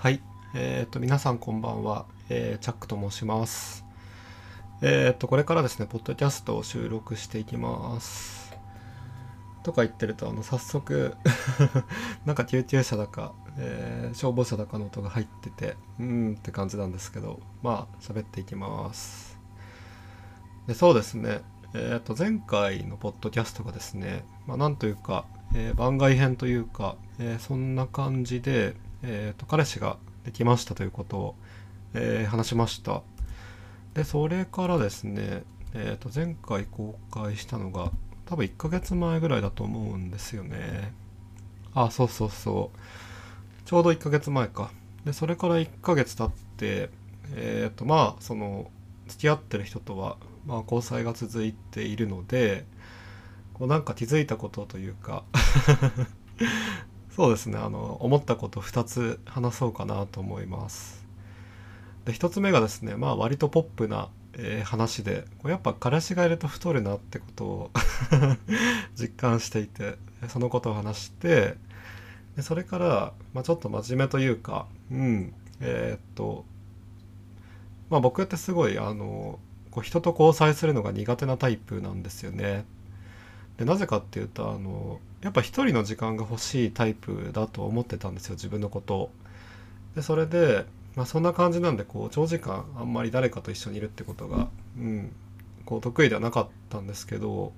はい。えっ、と、皆さんこんばんは。えーチャックと申します。えっ、と、これからですね、ポッドキャストを収録していきます。とか言ってると、あの、早速、なんか救急車だか、え消防車だかの音が入ってて、うーんって感じなんですけど、まあ、喋っていきます。でそうですね、えっ、と、前回のポッドキャストがですね、まあ、なんというか、え番外編というか、えそんな感じで、えーと彼氏ができましたということを、えー話しました。でそれからですね、えーと前回公開したのが多分1ヶ月前ぐらいだと思うんですよね。あそうそうそう。ちょうど1ヶ月前か。でそれから1ヶ月経ってえっ、とまあその付き合ってる人とは、まあ、交際が続いているのでこうなんか気づいたことというかそうですね。あの思ったこと2つ話そうかなと思います。で1つ目がですねまあ割とポップな、えー話でこうやっぱ彼氏がいると太るなってことを 実感していてそのことを話してでそれから、まあ、ちょっと真面目というかうんえーっとまあ僕ってすごいあのこう人と交際するのが苦手なタイプなんですよね。でなぜかっていうとあのやっぱ一人の時間が欲しいタイプだと思ってたんですよ自分のことでそれで、まあ、そんな感じなんでこう長時間あんまり誰かと一緒にいるってことが、うん、こう得意ではなかったんですけど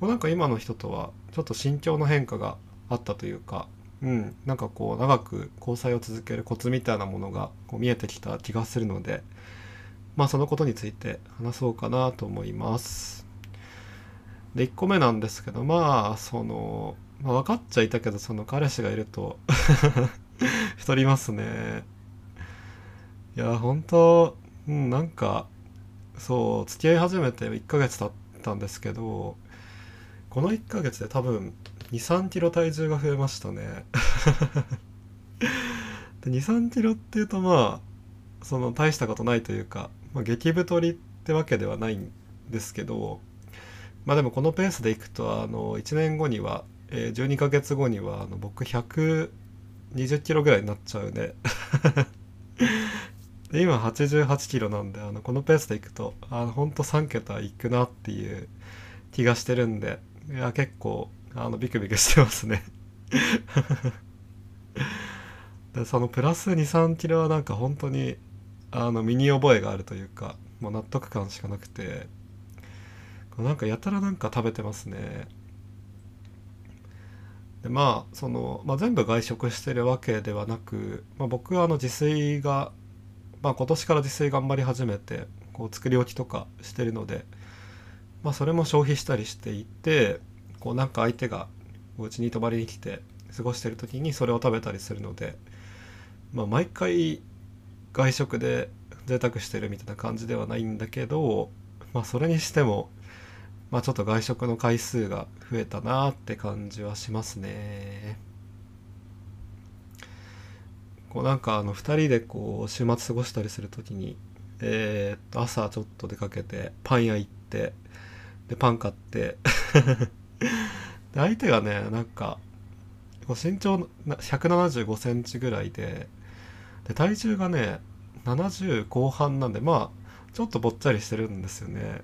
こうなんか今の人とはちょっと心境の変化があったというか、うん、なんかこう長く交際を続けるコツみたいなものがこう見えてきた気がするのでまあそのことについて話そうかなと思います。で1個目なんですけどまあその、まあ、分かっちゃいたけどその彼氏がいると。太りますね。いや本当うんなんかそう付き合い始めて1ヶ月経ったんですけどこの1ヶ月で多分23キロ体重が増えましたね。で23キロっていうとまあその大したことないというか、まあ、激太りってわけではないんですけどまあでもこのペースでいくとあの1年後には、えー12ヶ月後にはあの僕120キロぐらいになっちゃうね。で今88キロなんであのこのペースでいくとあのほんと3桁いくなっていう気がしてるんでいや結構あのビクビクしてますね。でそのプラス23キロはなんか本当にあの身に覚えがあるというかもう納得感しかなくて。なんかやたらなんか食べてますね。でまあその、まあ、全部外食してるわけではなく、まあ、僕はあの自炊が、まあ、今年から自炊頑張り始めてこう作り置きとかしてるので、まあ、それも消費したりしていてこうなんか相手がお家に泊まりに来て過ごしてる時にそれを食べたりするので、まあ、毎回外食で贅沢してるみたいな感じではないんだけど、まあ、それにしてもまあちょっと外食の回数が増えたなって感じはしますね。こうなんかあの2人でこう週末過ごしたりする時にえーっと朝ちょっと出かけてパン屋行ってでパン買ってで相手がねなんかこう身長175センチぐらいでで体重がね70後半なんでまあちょっとぼっちゃりしてるんですよね。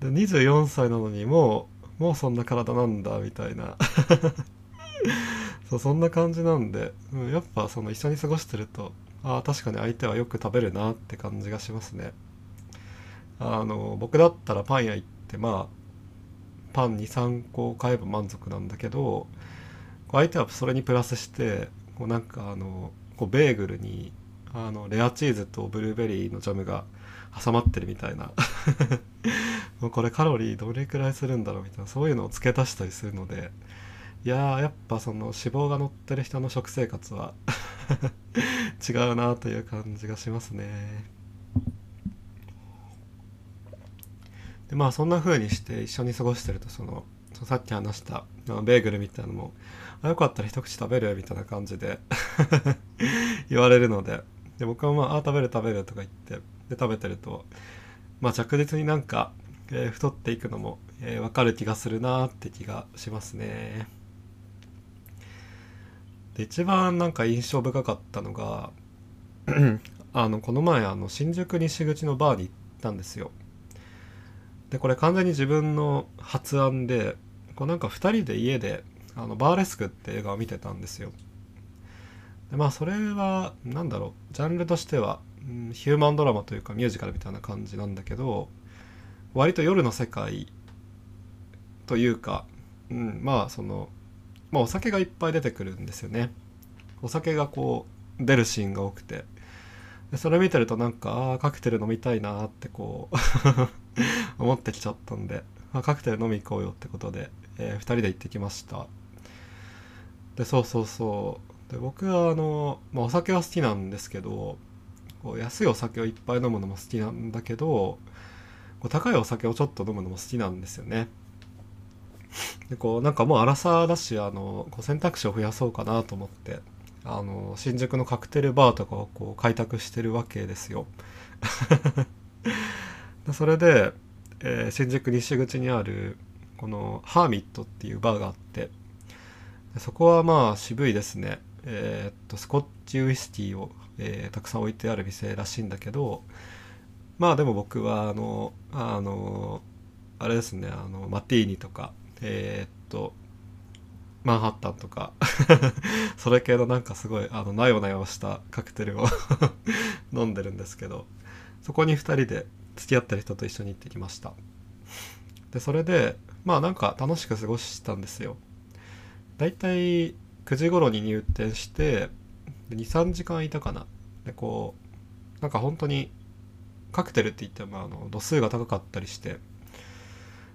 で24歳なのにもうもうそんな体なんだみたいな。そうそんな感じなんで、うん、やっぱその一緒に過ごしてるとああ確かに相手はよく食べるなって感じがしますね。あの僕だったらパン屋行ってまあパン23個買えば満足なんだけど相手はそれにプラスしてこうなんかあのこうベーグルにあのレアチーズとブルーベリーのジャムが挟まってるみたいな。もうこれカロリーどれくらいするんだろうみたいな。そういうのを付け足したりするので。いややっぱその脂肪が乗ってる人の食生活は 違うなという感じがしますね。でまあそんな風にして一緒に過ごしてるとそのさっき話したベーグルみたいなのもあよかったら一口食べるみたいな感じで 言われるので。で僕はまああ食べる食べるとか言ってで食べてるとまあ着実になんか、えー太っていくのも、えー、分かる気がするなって気がしますね。で一番なんか印象深かったのが あのこの前あの新宿西口のバーに行ったんですよ。でこれ完全に自分の発案でこうなんか2人で家であのバーレスクって映画を見てたんですよ。でまあそれは何だろうジャンルとしては、ヒューマンドラマというかミュージカルみたいな感じなんだけど割と夜の世界というか、うん、まあその、まあ、お酒がいっぱい出てくるんですよね。お酒がこう出るシーンが多くて。でそれ見てるとなんかああカクテル飲みたいなってこう 思ってきちゃったんで、まあ、カクテル飲み行こうよってことで、えー、2人で行ってきました。でそうそうそう。で僕はあの、まあ、お酒は好きなんですけどこう安いお酒をいっぱい飲むのも好きなんだけどこう高いお酒をちょっと飲むのも好きなんですよね。でこうなんかもう荒さだしあのこう選択肢を増やそうかなと思ってあの新宿のカクテルバーとかをこう開拓してるわけですよ。それで、えー、新宿西口にあるこのハーミットっていうバーがあってそこはまあ渋いですね。えー、っとスコッチウイスキーを、えー、たくさん置いてある店らしいんだけどまあでも僕はあのあのあれですねあのマティーニとかえー、っとマンハッタンとか それ系のなんかすごいあのなよなよしたカクテルを 飲んでるんですけどそこに2人で付き合ってる人と一緒に行ってきました。でそれでまあなんか楽しく過ごしたんですよ。だいたい9時頃に入店して23時間いたかな。でこうなんか本当にカクテルって言ってもあの度数が高かったりして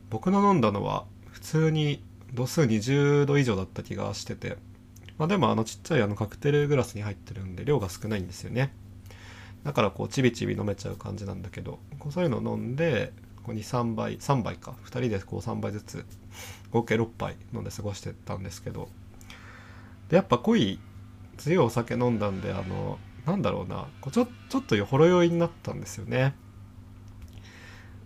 僕の飲んだのは普通に度数20度以上だった気がしててまあでもあのちっちゃいあのカクテルグラスに入ってるんで量が少ないんですよね。だからこうちびちび飲めちゃう感じなんだけどこうそういうのを飲んで23杯3杯か。2人でこう3杯ずつ合計6杯飲んで過ごしてたんですけどでやっぱ濃い強いお酒飲んだんであのなんだろうなちょちょっとほろ酔いになったんですよね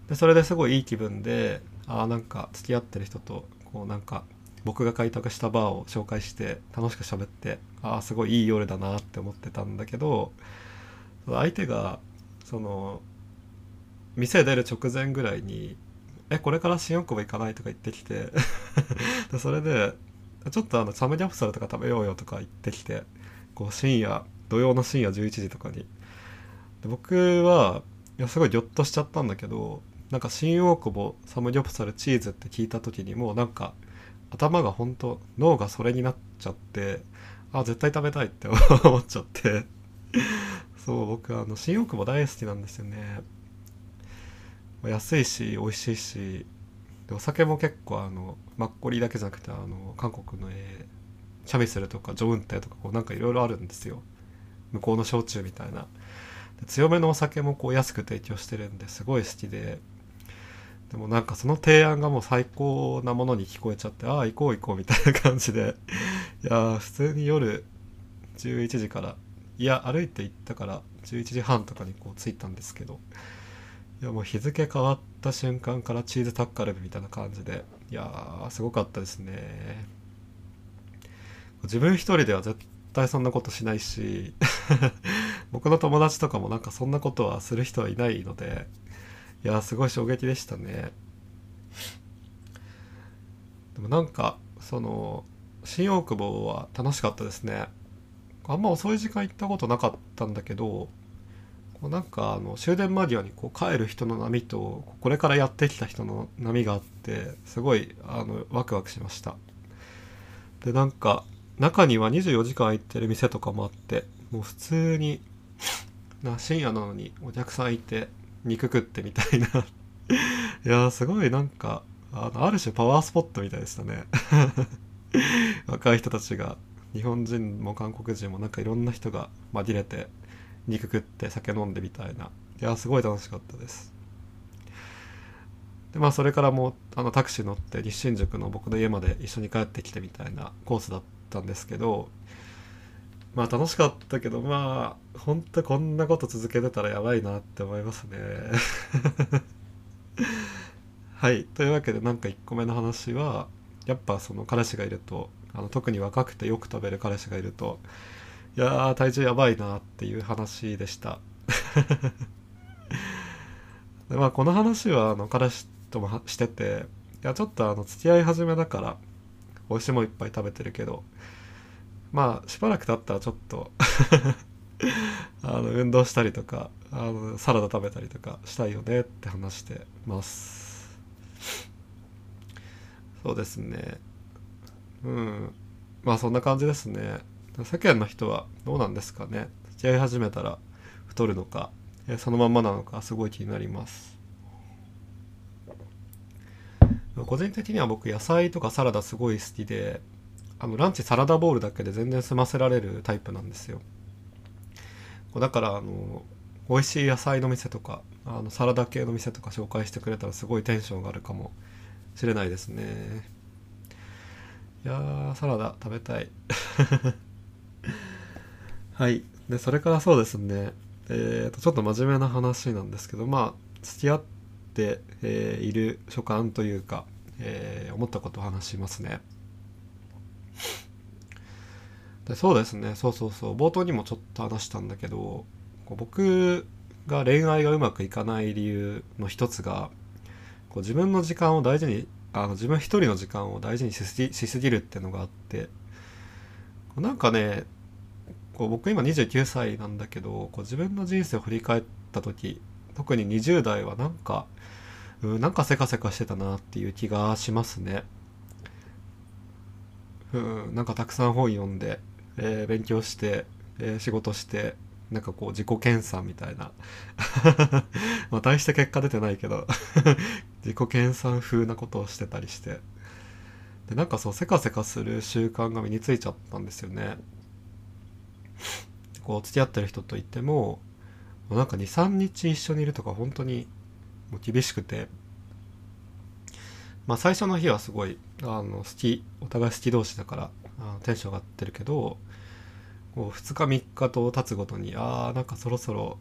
でそれですごいいい気分でああなんか付き合ってる人とこうなんか僕が開拓したバーを紹介して楽しく喋ってああすごいいい夜だなって思ってたんだけど相手がその店出る直前ぐらいに「えこれから新大久保行かない?」とか言ってきて でそれで「ちょっとあのサムギョプサルとか食べようよ」とか言ってきてこう深夜土曜の深夜11時とかに。で僕はいやすごいギョッとしちゃったんだけどなんか新大久保サムギョプサルチーズって聞いた時にもうなんか頭が本当脳がそれになっちゃってあ絶対食べたいって 思っちゃって。そう僕あの新大久保大好きなんですよね。安いし美味しいしお酒も結構あのマッコリだけじゃなくてあの韓国の、えー、チャミスルとかジョウンテとかこうなんかいろいろあるんですよ。向こうの焼酎みたいな。強めのお酒もこう安く提供してるんですごい好きで。でもなんかその提案がもう最高なものに聞こえちゃってああ行こう行こうみたいな感じで。いや普通に夜11時からいや歩いて行ったから11時半とかにこう着いたんですけど。いやもう日付変わった瞬間からチーズタッカルビみたいな感じで。いやーすごかったですね。自分一人では絶対そんなことしないし 僕の友達とかもなんかそんなことはする人はいないのでいやすごい衝撃でしたね。でもなんかその新大久保は楽しかったですね。あんま遅い時間行ったことなかったんだけどこうなんかあの終電間際にこう帰る人の波とこれからやってきた人の波があってすごいあのワクワクしました。でなんか中には24時間空いてる店とかもあってもう普通にな深夜なのにお客さんいて肉食ってみたいな。いやすごいなんかあのある種パワースポットみたいでしたね。若い人たちが日本人も韓国人もなんかいろんな人が紛れて肉食って酒飲んでみたいな。いやすごい楽しかったです。でまあそれからもあのタクシー乗って西新宿の僕の家まで一緒に帰ってきてみたいなコースだったんですけどまあ楽しかったけどまあほんとこんなこと続けてたらやばいなって思いますね。はい。というわけでなんか1個目の話はやっぱその彼氏がいるとあの特に若くてよく食べる彼氏がいるといやー体重やばいなっていう話でした。でまあこの話はあの彼氏ともしてていやちょっとあの付き合い始めだから美味しいもんいっぱい食べてるけどまあしばらく経ったらちょっと あの運動したりとかあのサラダ食べたりとかしたいよねって話してます。そうですね。うん。まあそんな感じですね。世間の人はどうなんですかね。付き合い始めたら太るのかそのまんまなのかすごい気になります。個人的には僕野菜とかサラダすごい好きであのランチサラダボウルだけで全然済ませられるタイプなんですよ。だからあの美味しい野菜の店とかあのサラダ系の店とか紹介してくれたらすごいテンションがあるかもしれないですね。いやーサラダ食べたい。はい。でそれからそうですね。えーと、ちょっと真面目な話なんですけどまあ付き合って、えー、いる所感というか、えー、思ったことを話しますね。でそうですね。そうそうそう。冒頭にもちょっと話したんだけどこう僕が恋愛がうまくいかない理由の一つがこう自分の時間を大事にあの自分一人の時間を大事にしすぎしすぎるっていうのがあってなんかねこう僕今29歳なんだけどこう自分の人生を振り返った時特に20代はなんかうんなんかせかせかしてたなっていう気がしますね。うんなんかたくさん本読んで、えー、勉強して、えー、仕事してなんかこう自己検査みたいな。まあ大して結果出てないけど 自己研鑽風なことをしてたりして。でなんかそうせかせかする習慣が身についちゃったんですよね。こう付き合ってる人といってももうなんか23日一緒にいるとか本当にもう厳しくて。まあ最初の日はすごいあの好きお互い好き同士だからあテンション上がってるけどこう2日3日と経つごとにあーなんかそろそろ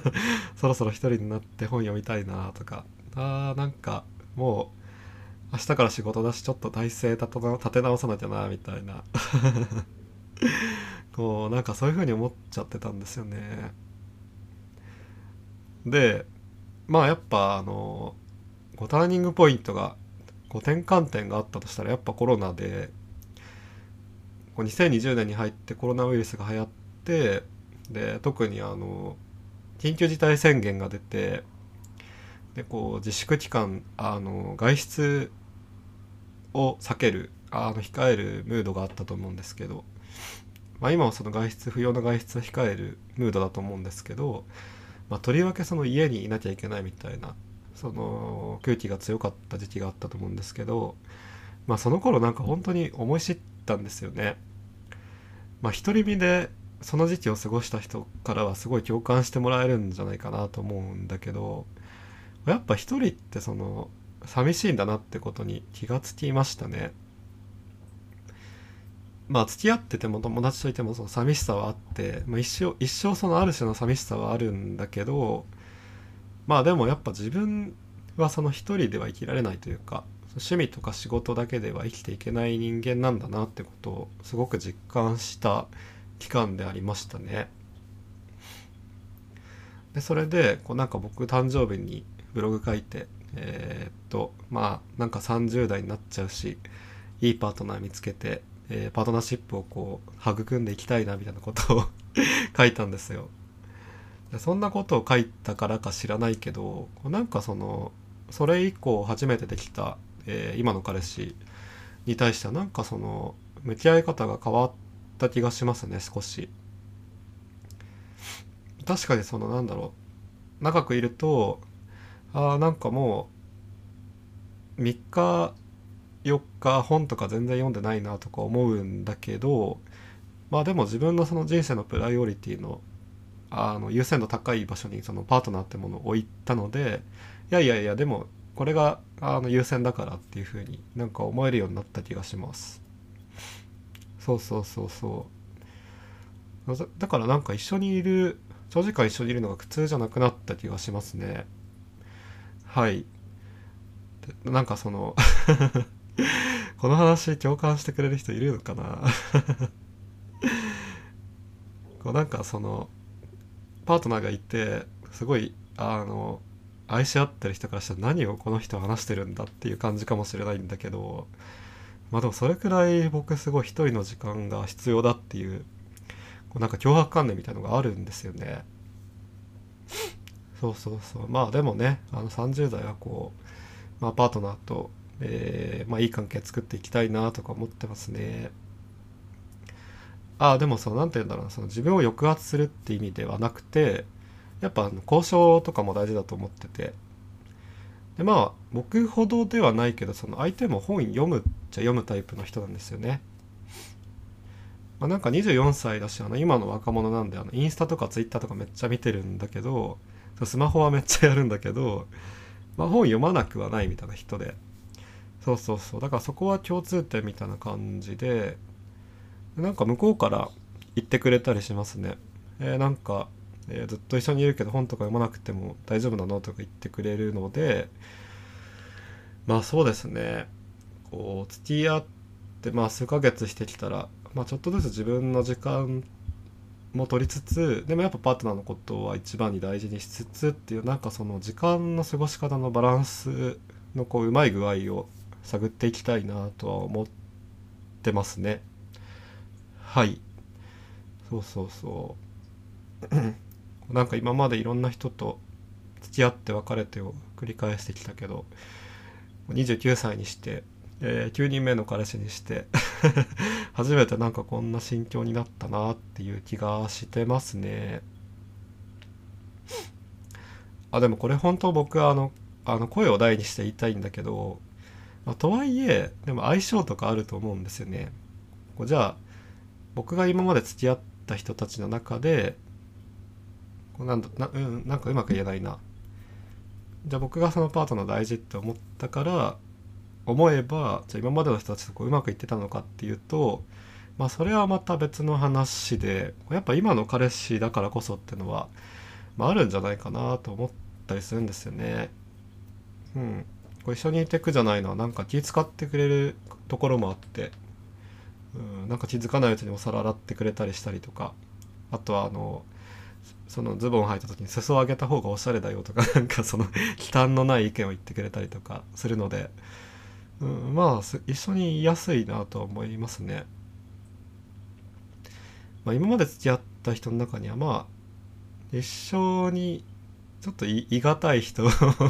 そろそろ一人になって本読みたいなとかあーなんかもう明日から仕事だしちょっと体勢立て直さなきゃなみたいな。こうなんかそういう風に思っちゃってたんですよね。でまあやっぱあのこターニングポイントがこう転換点があったとしたらやっぱコロナでこう2020年に入ってコロナウイルスが流行ってで特にあの緊急事態宣言が出てでこう自粛期間あの外出を避けるあの控えるムードがあったと思うんですけど、まあ、今はその外出不要な外出を控えるムードだと思うんですけど、まあ、とりわけその家にいなきゃいけないみたいなその空気が強かった時期があったと思うんですけど、まあ、その頃なんか本当に思い知ったんですよね。まあ、独り身でその時期を過ごした人からはすごい共感してもらえるんじゃないかなと思うんだけどやっぱ一人ってその寂しいんだなってことに気がつきましたね。まあ付き合ってても友達といてもその寂しさはあって、まあ、一生一生そのある種の寂しさはあるんだけどまあでもやっぱ自分はその一人では生きられないというか趣味とか仕事だけでは生きていけない人間なんだなってことをすごく実感した期間でありましたね。でそれでこうなんか僕誕生日にブログ書いてえー、っとまあなんか30代になっちゃうしいいパートナー見つけて、えー、パートナーシップをこう育んでいきたいなみたいなことを 書いたんですよ。そんなことを書いたからか知らないけどなんかそのそれ以降初めてできたえー、今の彼氏に対してはなんかその向き合い方が変わった気がしますね少し確かにそのなんだろう長くいるとああなんかもう3日4日本とか全然読んでないなとか思うんだけどまあでも自分のその人生のプライオリティのあの優先度高い場所にそのパートナーってものを置いたのでいやいやいやでもこれがあの優先だからっていうふうになんか思えるようになった気がします。そうそうそうそう。だからなんか一緒にいる長時間一緒にいるのが苦痛じゃなくなった気がしますね。はい。なんかその この話共感してくれる人いるのかな？こうなんかそのパートナーがいてすごいあの愛し合ってる人からしたら何をこの人話してるんだっていう感じかもしれないんだけどまあでもそれくらい僕すごい一人の時間が必要だっていうこうなんか脅迫観念みたいのがあるんですよね。そうそうそうまあでもねあの30代はこう、まあ、パートナーと、えーまあ、いい関係作っていきたいなとか思ってますね。ああでもその何て言うんだろうなその自分を抑圧するって意味ではなくてやっぱあの交渉とかも大事だと思っててでまあ僕ほどではないけどその相手も本読むっちゃ読むタイプの人なんですよね。まあ、なんか24歳だしあの今の若者なんであのインスタとかツイッターとかめっちゃ見てるんだけどスマホはめっちゃやるんだけど、まあ、本読まなくはないみたいな人でそうそうそうだからそこは共通点みたいな感じでなんか向こうから言ってくれたりしますね。えー、なんかえー、ずっと一緒にいるけど本とか読まなくても大丈夫なのとか言ってくれるのでまあそうですねこう付き合ってまあ数ヶ月してきたら、まあ、ちょっとずつ自分の時間も取りつつでもやっぱパートナーのことは一番に大事にしつつっていうなんかその時間の過ごし方のバランスのこううまい具合を探っていきたいなとは思ってますね。はい。そうそうそう。なんか今までいろんな人と付き合って別れてを繰り返してきたけど29歳にして、えー、9人目の彼氏にして 初めてなんかこんな心境になったなっていう気がしてますね。あでもこれ本当僕はあのあの声を大にして言いたいんだけど、まあ、とはいえでも相性とかあると思うんですよね。こうじゃあ僕が今まで付き合った人たちの中でこうなんだな,、うん、なんかうまく言えないな。じゃあ僕がそのパートナー大事って思ったから思えばじゃあ今までの人たちとこううまくいってたのかっていうとまあそれはまた別の話でやっぱ今の彼氏だからこそってのは、まあ、あるんじゃないかなと思ったりするんですよね。うん、こう一緒にいてくじゃないのはなんか気遣ってくれるところもあって、うん、なんか気づかないうちにお皿洗ってくれたりしたりとか。あとはあのそのズボン履いた時に裾を上げた方がおしゃれだよとか。なんかその忌憚のない意見を言ってくれたりとか。するので、うん、まあ一緒にいやすいなとは思いますね。まあ、今まで付き合った人の中にはまあ一緒にちょっと言い難い人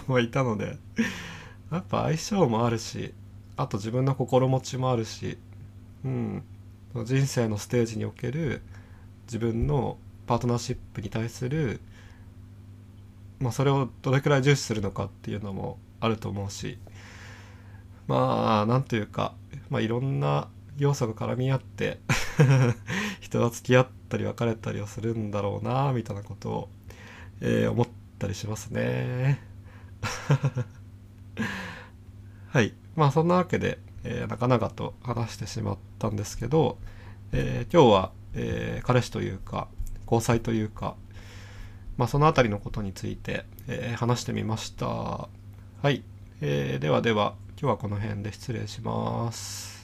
もいたので。やっぱ相性もあるしあと自分の心持ちもあるし、うん、人生のステージにおける自分のパートナーシップに対する、まあ、それをどれくらい重視するのかっていうのもあると思うしまあなんというか、まあ、いろんな要素が絡み合って 人が付き合ったり別れたりをするんだろうなみたいなことを、えー、思ったりしますね。はいまあそんなわけで、えー、長々と話してしまったんですけど、えー、今日は、えー、彼氏というか交際というか、まあ、その辺りのことについて、え、話してみました。はい、えー、ではでは今日はこの辺で失礼します。